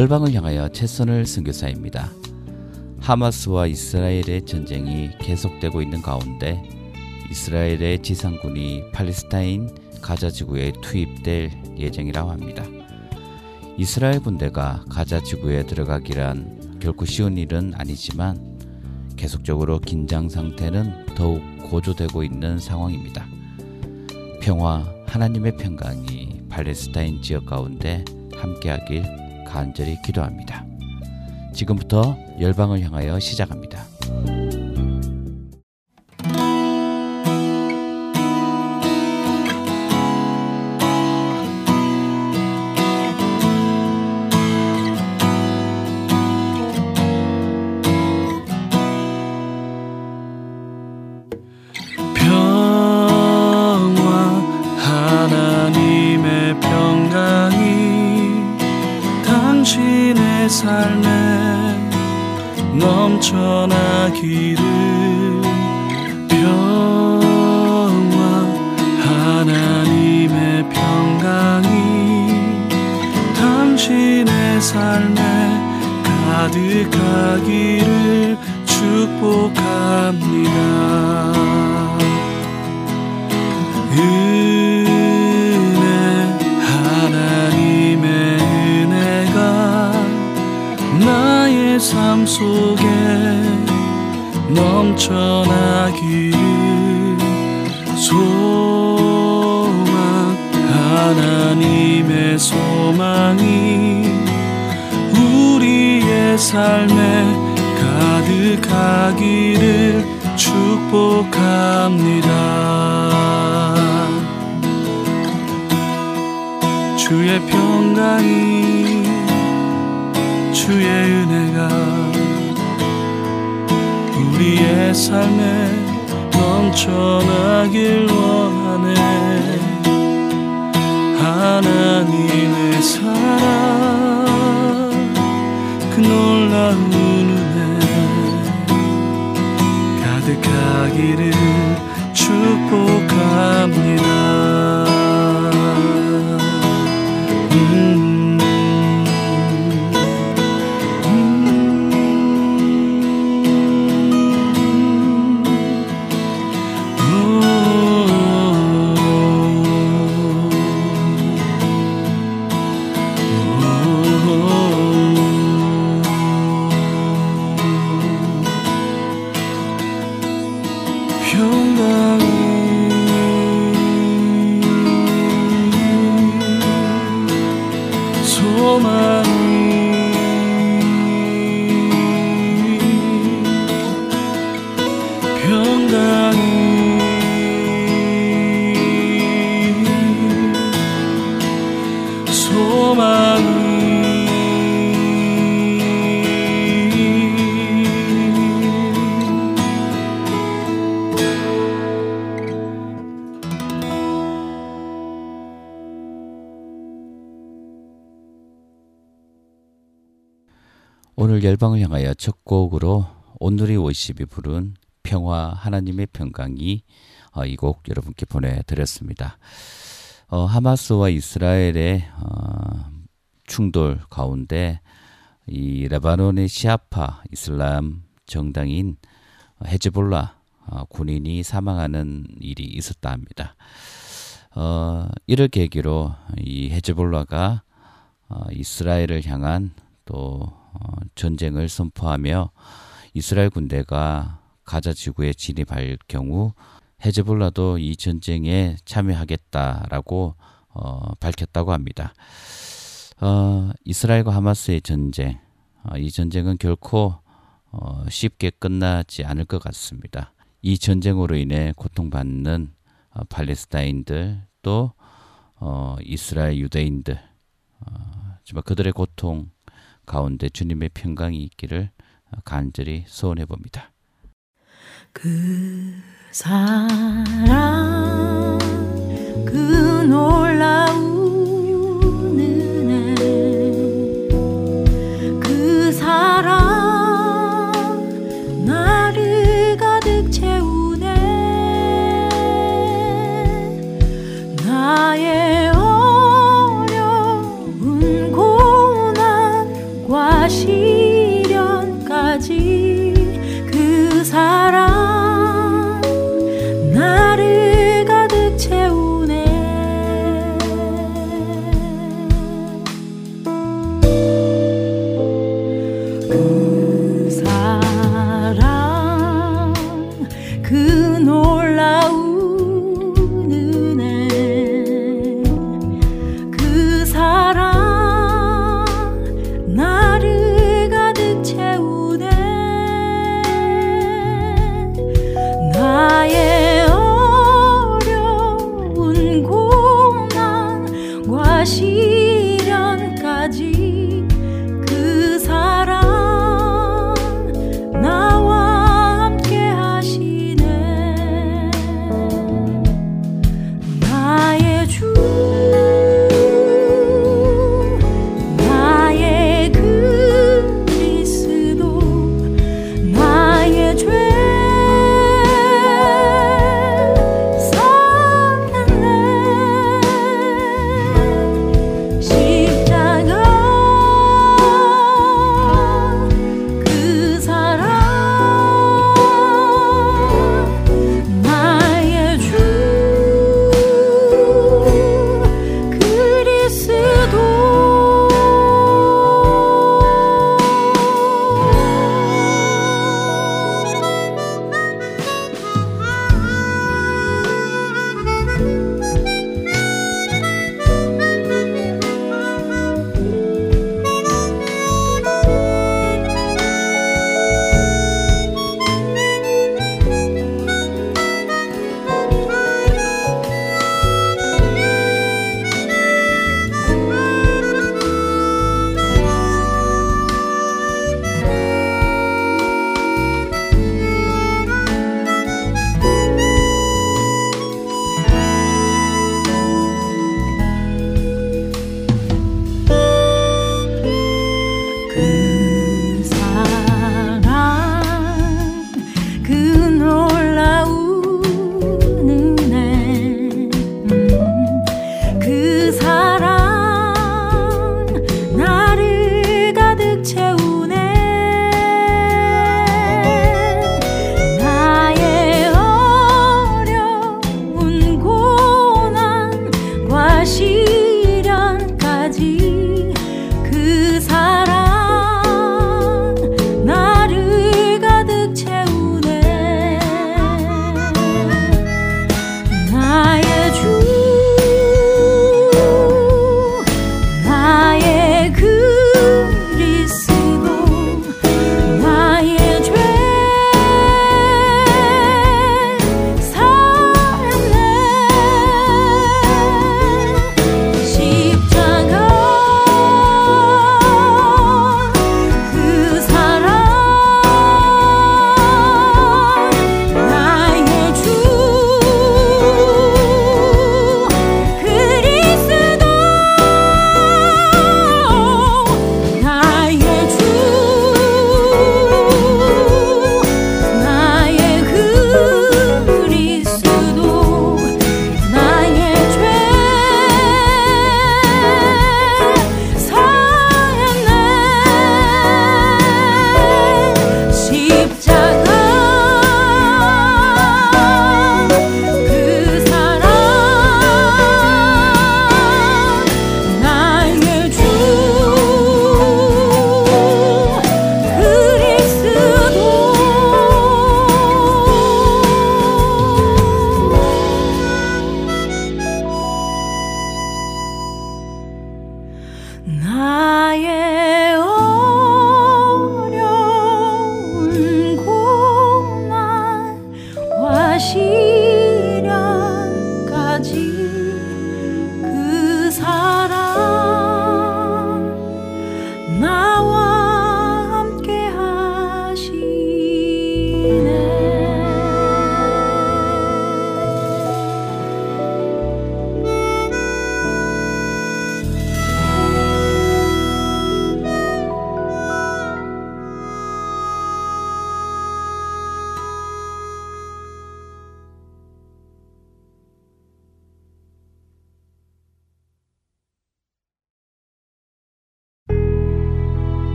열방을 향하여 최선을 선교사입니다. 하마스와 이스라엘의 전쟁이 계속되고 있는 가운데 이스라엘의 지상군이 팔레스타인 가자 지구에 투입될 예정이라고 합니다. 이스라엘 군대가 가자 지구에 들어가기란 결코 쉬운 일은 아니지만 계속적으로 긴장 상태는 더욱 고조되고 있는 상황입니다. 평화, 하나님의 평강이 팔레스타인 지역 가운데 함께하길 간절히 기도합니다. 지금부터 열방을 향하여 시작합니다. 워십이 부른 평화 하나님의 평강이 어, 이곡 여러분께 보내드렸습니다. 어, 하마스와 이스라엘의 어, 충돌 가운데 이 레바논의 시아파 이슬람 정당인 헤즈볼라 어, 군인이 사망하는 일이 있었다 합니다. 어, 이를 계기로 이 헤즈볼라가 어, 이스라엘을 향한 또 어, 전쟁을 선포하며 이스라엘 군대가 가자 지구에 진입할 경우 헤즈볼라도 이 전쟁에 참여하겠다라고 어, 밝혔다고 합니다. 어, 이스라엘과 하마스의 전쟁, 어, 이 전쟁은 결코 어, 쉽게 끝나지 않을 것 같습니다. 이 전쟁으로 인해 고통받는 어, 팔레스타인들 또 어, 이스라엘 유대인들 어, 그들의 고통 가운데 주님의 평강이 있기를 간절히 소원해 봅니다. 그 사랑 그 놀라운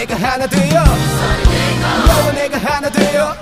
내가 하나 되어. 너와 내가 하나 되어.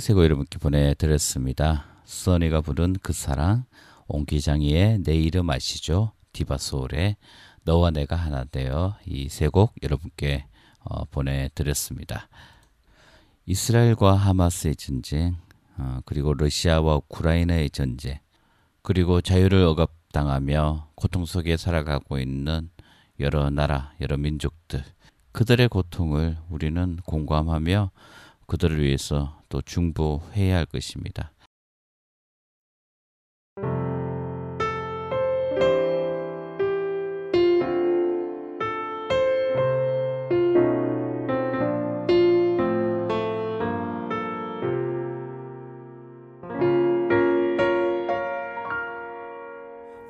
빨간색으로 여러분께 보내드렸습니다. 수선이가 부른 그 사랑, 옹기장이의 내 이름 아시죠? 디바소울의 너와 내가 하나되어 이 세 곡 여러분께 어, 보내드렸습니다. 이스라엘과 하마스의 전쟁, 어, 그리고 러시아와 우크라이나의 전쟁, 그리고 자유를 억압당하며 고통 속에 살아가고 있는 여러 나라, 여러 민족들, 그들의 고통을 우리는 공감하며 그들을 위해서 또 중보해야 할 것입니다.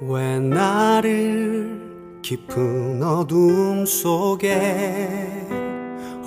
왜 나를 깊은 어둠 속에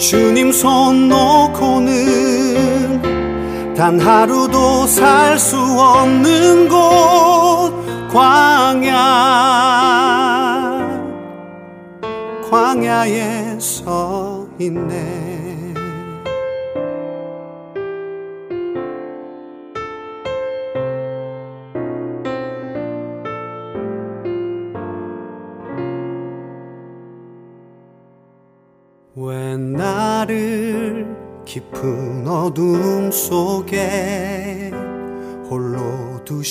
주님 손 놓고는 단 하루도 살 수 없는 곳 광야. 광야에 서 있네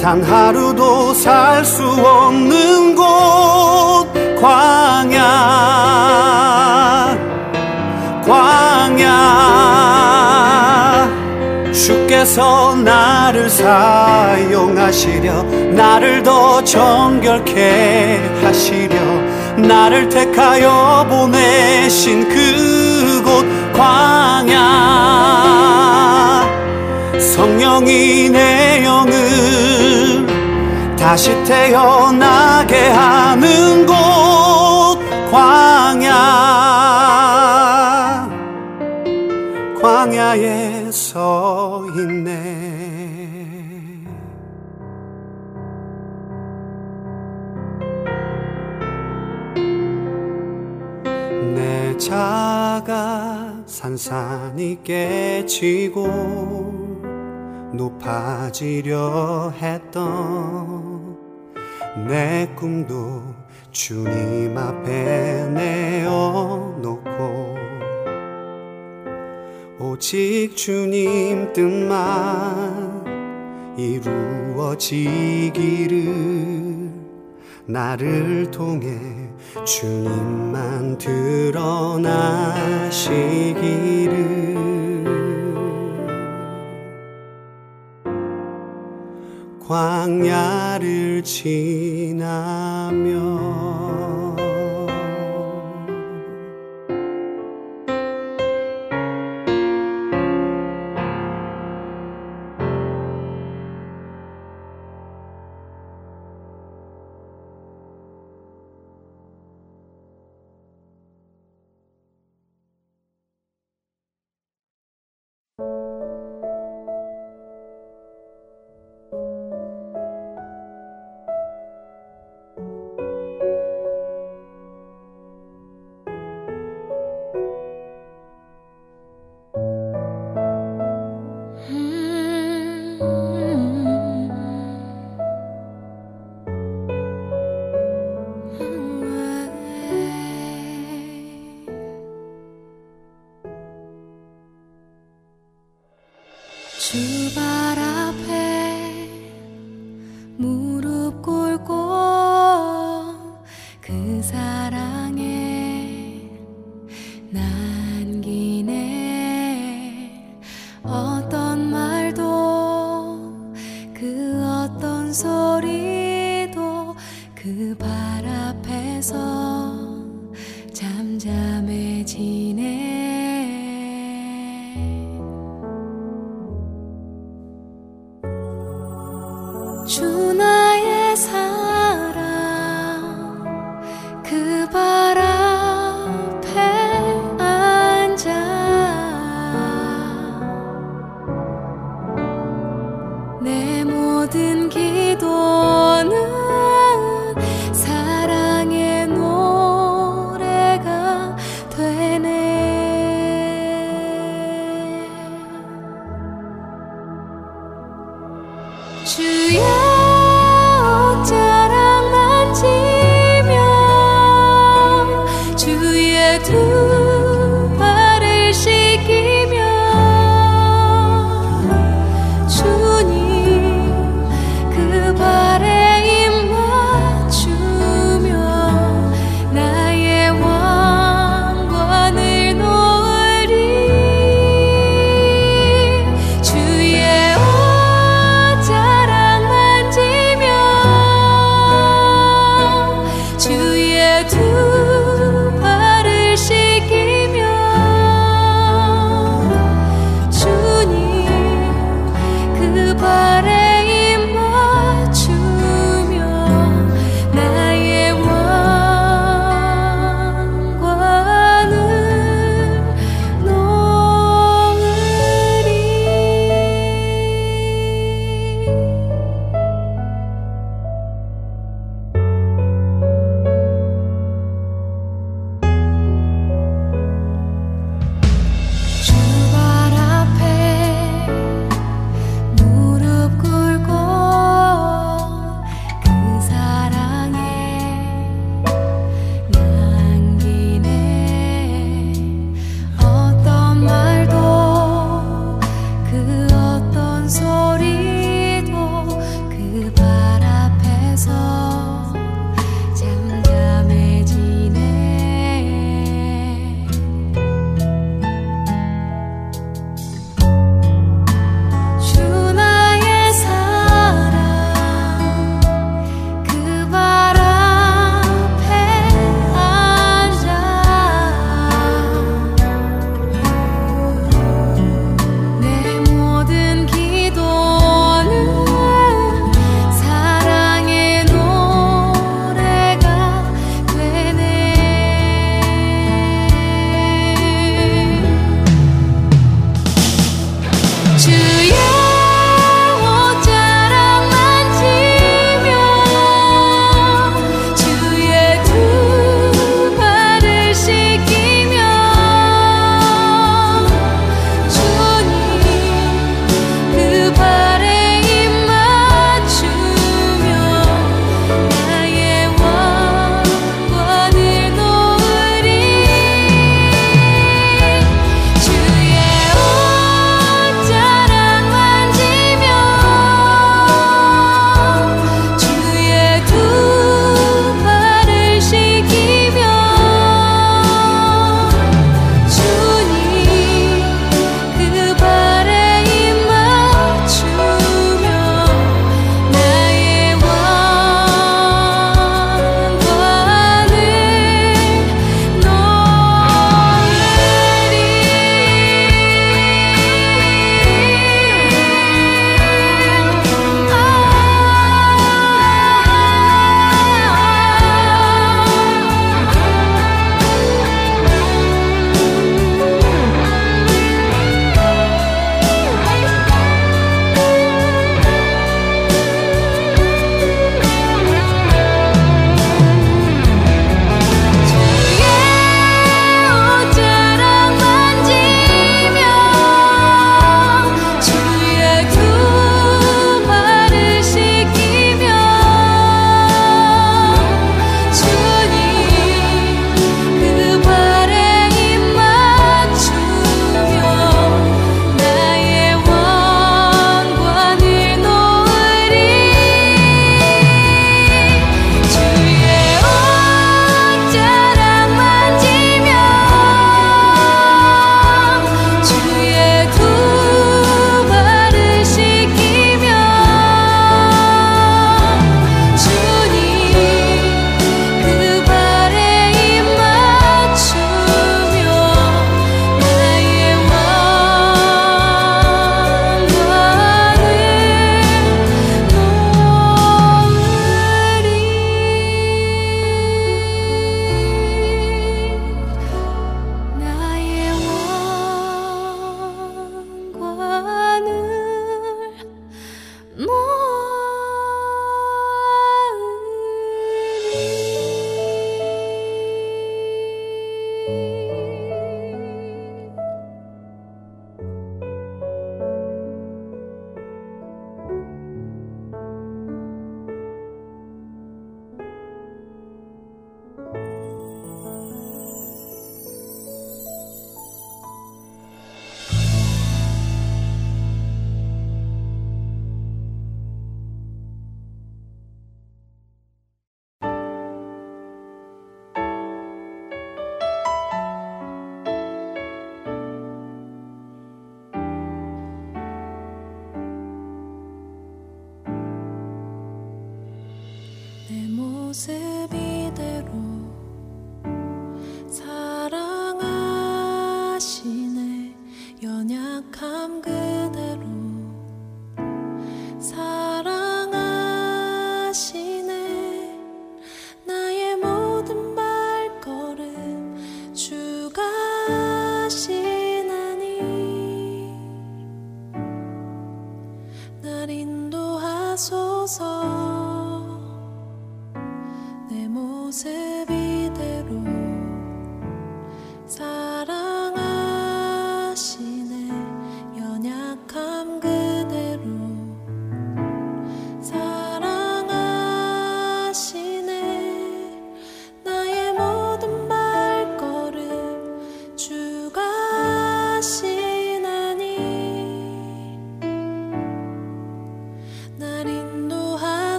단 하루도 살 수 없는 곳 광야. 광야. 주께서 나를 사용하시려 나를 더 정결케 하시려 나를 택하여 보내신 그곳 광야. 성령이 내 영을 다시 태어나게 하는 곳 광야. 광야에 서 있네. 내 자가 산산이 깨지고 높아지려 했던 내 꿈도 주님 앞에 내어놓고 오직 주님 뜻만 이루어지기를 나를 통해 주님만 드러나시기를 광야를 지나며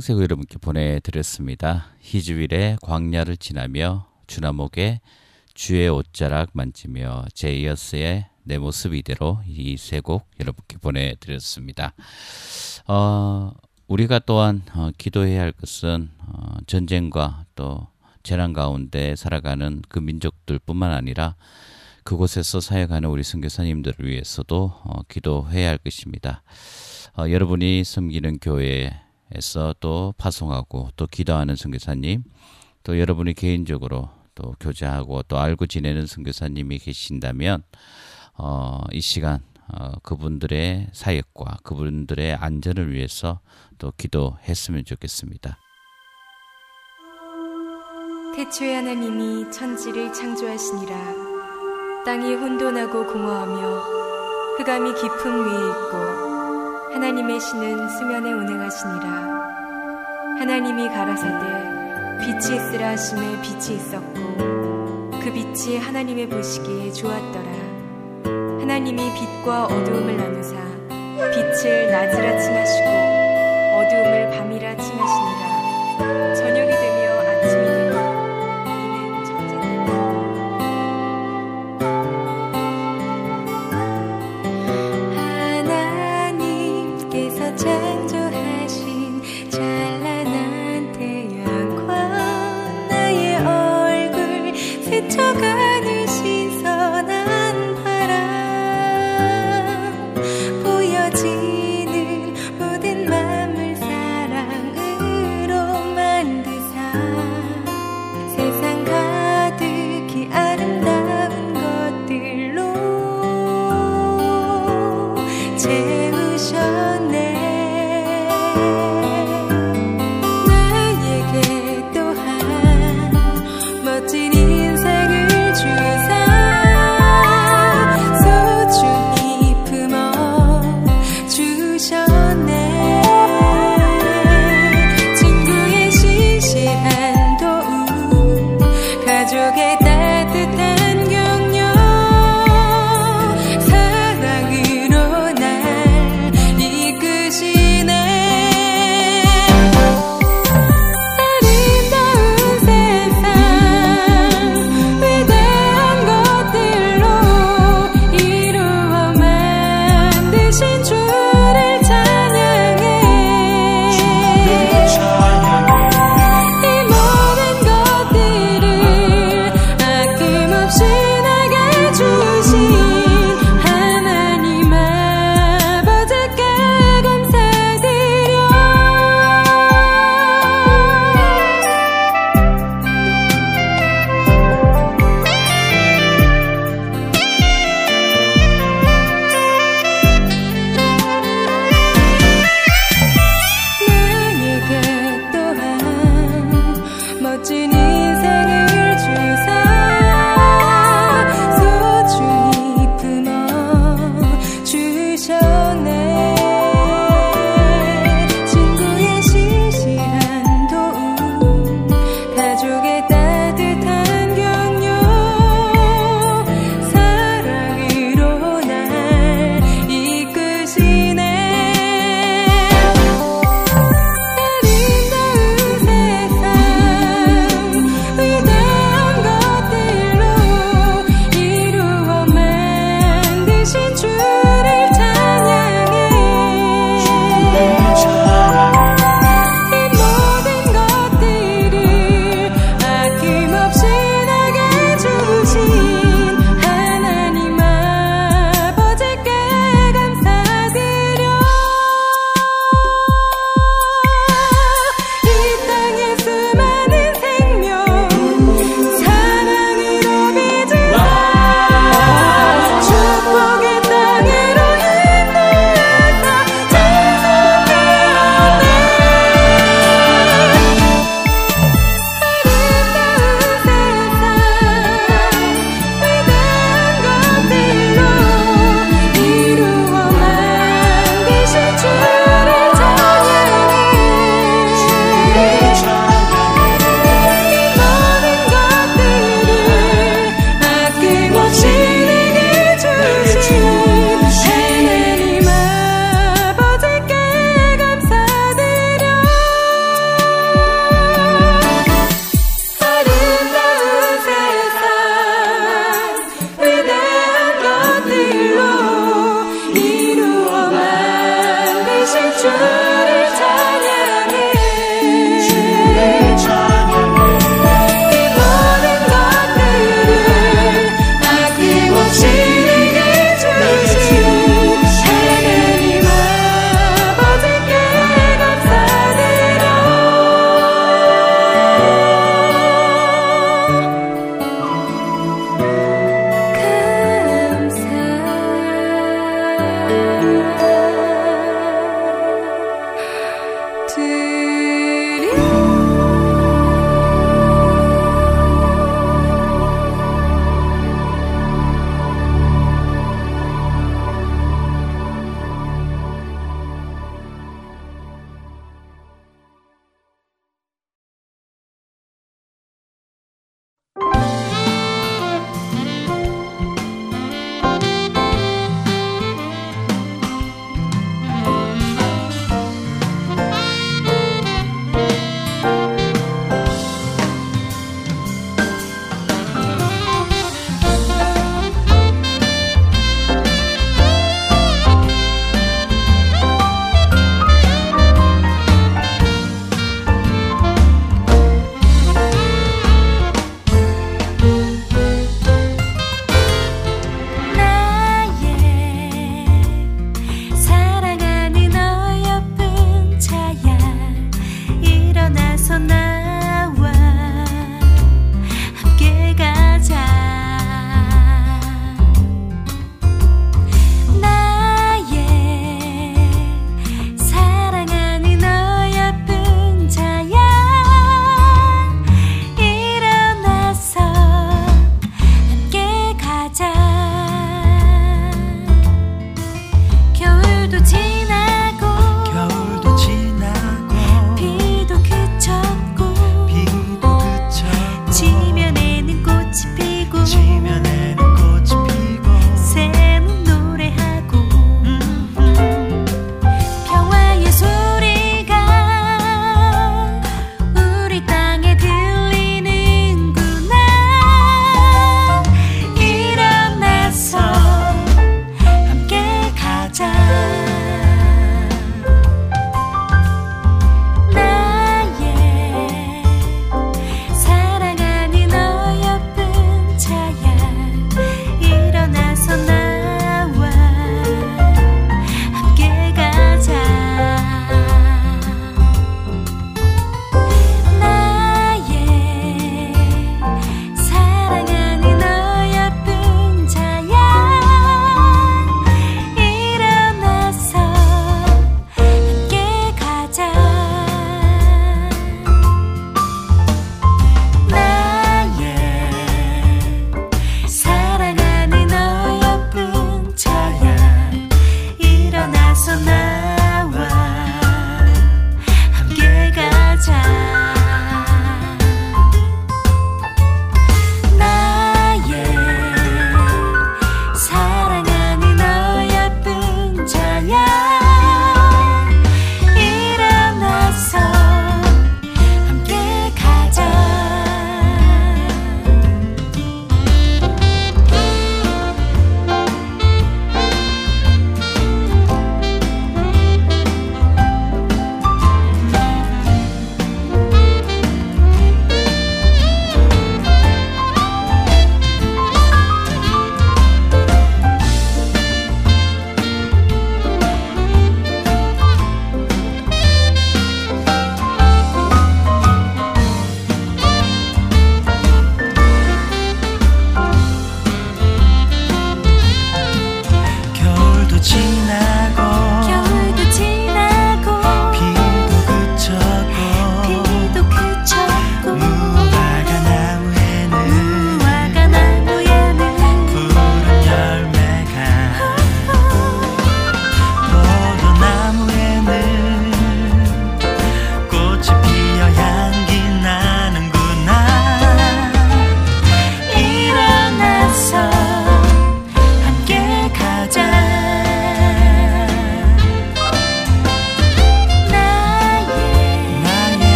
찬양색 여러분께 보내드렸습니다. 히즈윌의 광야를 지나며 주나목의 주의 옷자락 만지며 제이어스의 내 모습 이대로 이 세 곡 여러분께 보내드렸습니다. 어, 우리가 또한 어, 기도해야 할 것은 어, 전쟁과 또 재난 가운데 살아가는 그 민족들뿐만 아니라 그곳에서 사역하는 우리 선교사님들을 위해서도 어, 기도해야 할 것입니다. 어, 여러분이 섬기는 교회에 서또 파송하고 또 기도하는 선교사님, 또 여러분이 개인적으로 또 교제하고 또 알고 지내는 선교사님이 계신다면 어, 이 시간 어, 그분들의 사역과 그분들의 안전을 위해서 또 기도했으면 좋겠습니다. 태초에 하나님이 천지를 창조하시니라 땅이 혼돈하고 공허하며 흑암이 깊음 위에 있고 하나님의 신은 수면에 운행하시니라. 하나님이 가라사대 빛이 있으라 하심에 빛이 있었고 그 빛이 하나님의 보시기에 좋았더라. 하나님이 빛과 어두움을 나누사 빛을 낮이라 칭하시고 어두움을 밤이라 칭하시니라. 저녁이 되며 가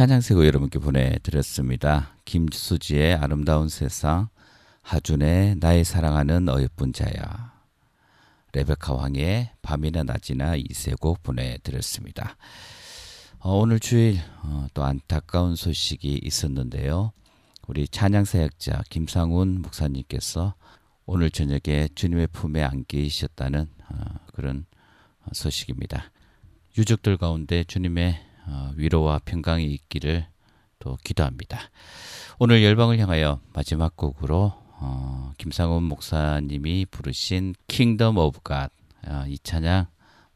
찬양세고 여러분께 보내드렸습니다. 김수지의 아름다운 세상, 하준의 나의 사랑하는 어여쁜 자야, 레베카 왕의 밤이나 낮이나 이세곡 보내드렸습니다. 어, 오늘 주일 어, 또 안타까운 소식이 있었는데요. 우리 찬양사역자 김상훈 목사님께서 오늘 저녁에 주님의 품에 안기셨다는 어, 그런 소식입니다. 유족들 가운데 주님의 어, 위로와 평강이 있기를 또 기도합니다. 오늘 열방을 향하여 마지막 곡으로 어, 김상훈 목사님이 부르신 of God 어, 이 찬양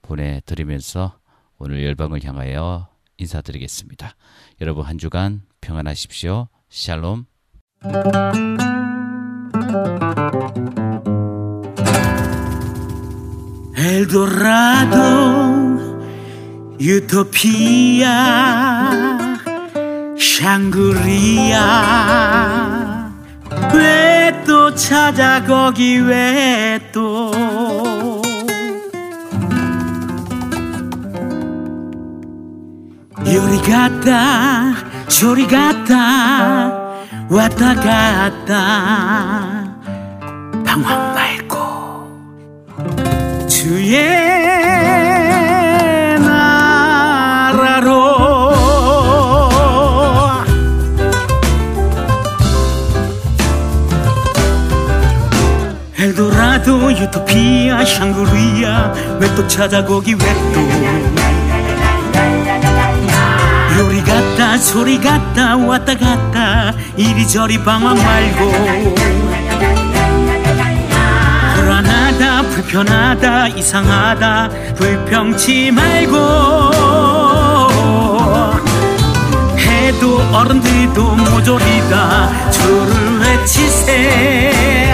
보내드리면서 오늘 열방을 향하여 인사드리겠습니다. 여러분 한 주간 평안하십시오. 샬롬. 엘도라도 유토피아 샹그리아. 왜 또 찾아 거기 왜 또? 요리 갔다 저리 갔다 왔다 갔다. 방황 말고 주의 유토피아 샹그리아 왜 또 찾아 거기 왜또? 요리 갔다 소리 갔다 왔다 갔다 이리저리 방황 말고. 불안하다 불편하다 이상하다 불평치 말고. 해도 어른들도 모조리다 주를 외치세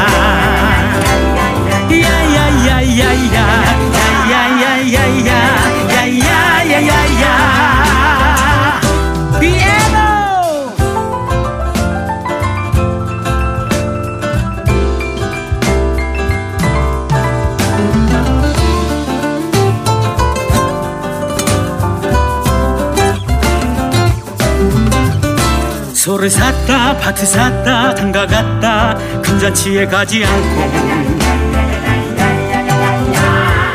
소를 샀다 밭을 샀다 장가 갔다. 큰 잔치에 가지 않고.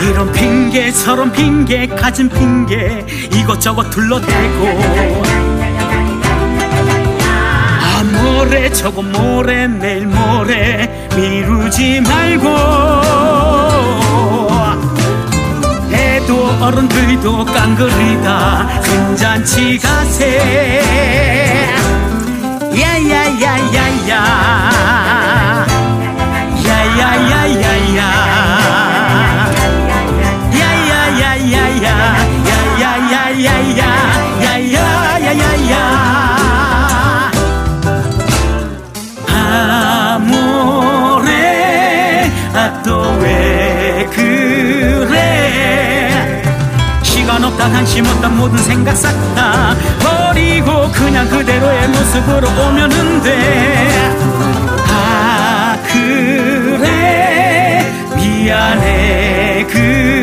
이런 핑계 저런 핑계 가진 핑계. 이것저것 둘러대고. 아 모레 저거 모레 내일 모레. 미루지 말고. 애도 어른들도 깡그리다. 큰 잔치 가세 야야야야 야. 야야야야 야. 야야야야 야야야야야야야야야 아모레 아또 왜 그래? 시간 없다 한심 없다 모든 생각 싹다 그냥 그대로의 모습으로 오면은 돼아 그래. 미안해. 그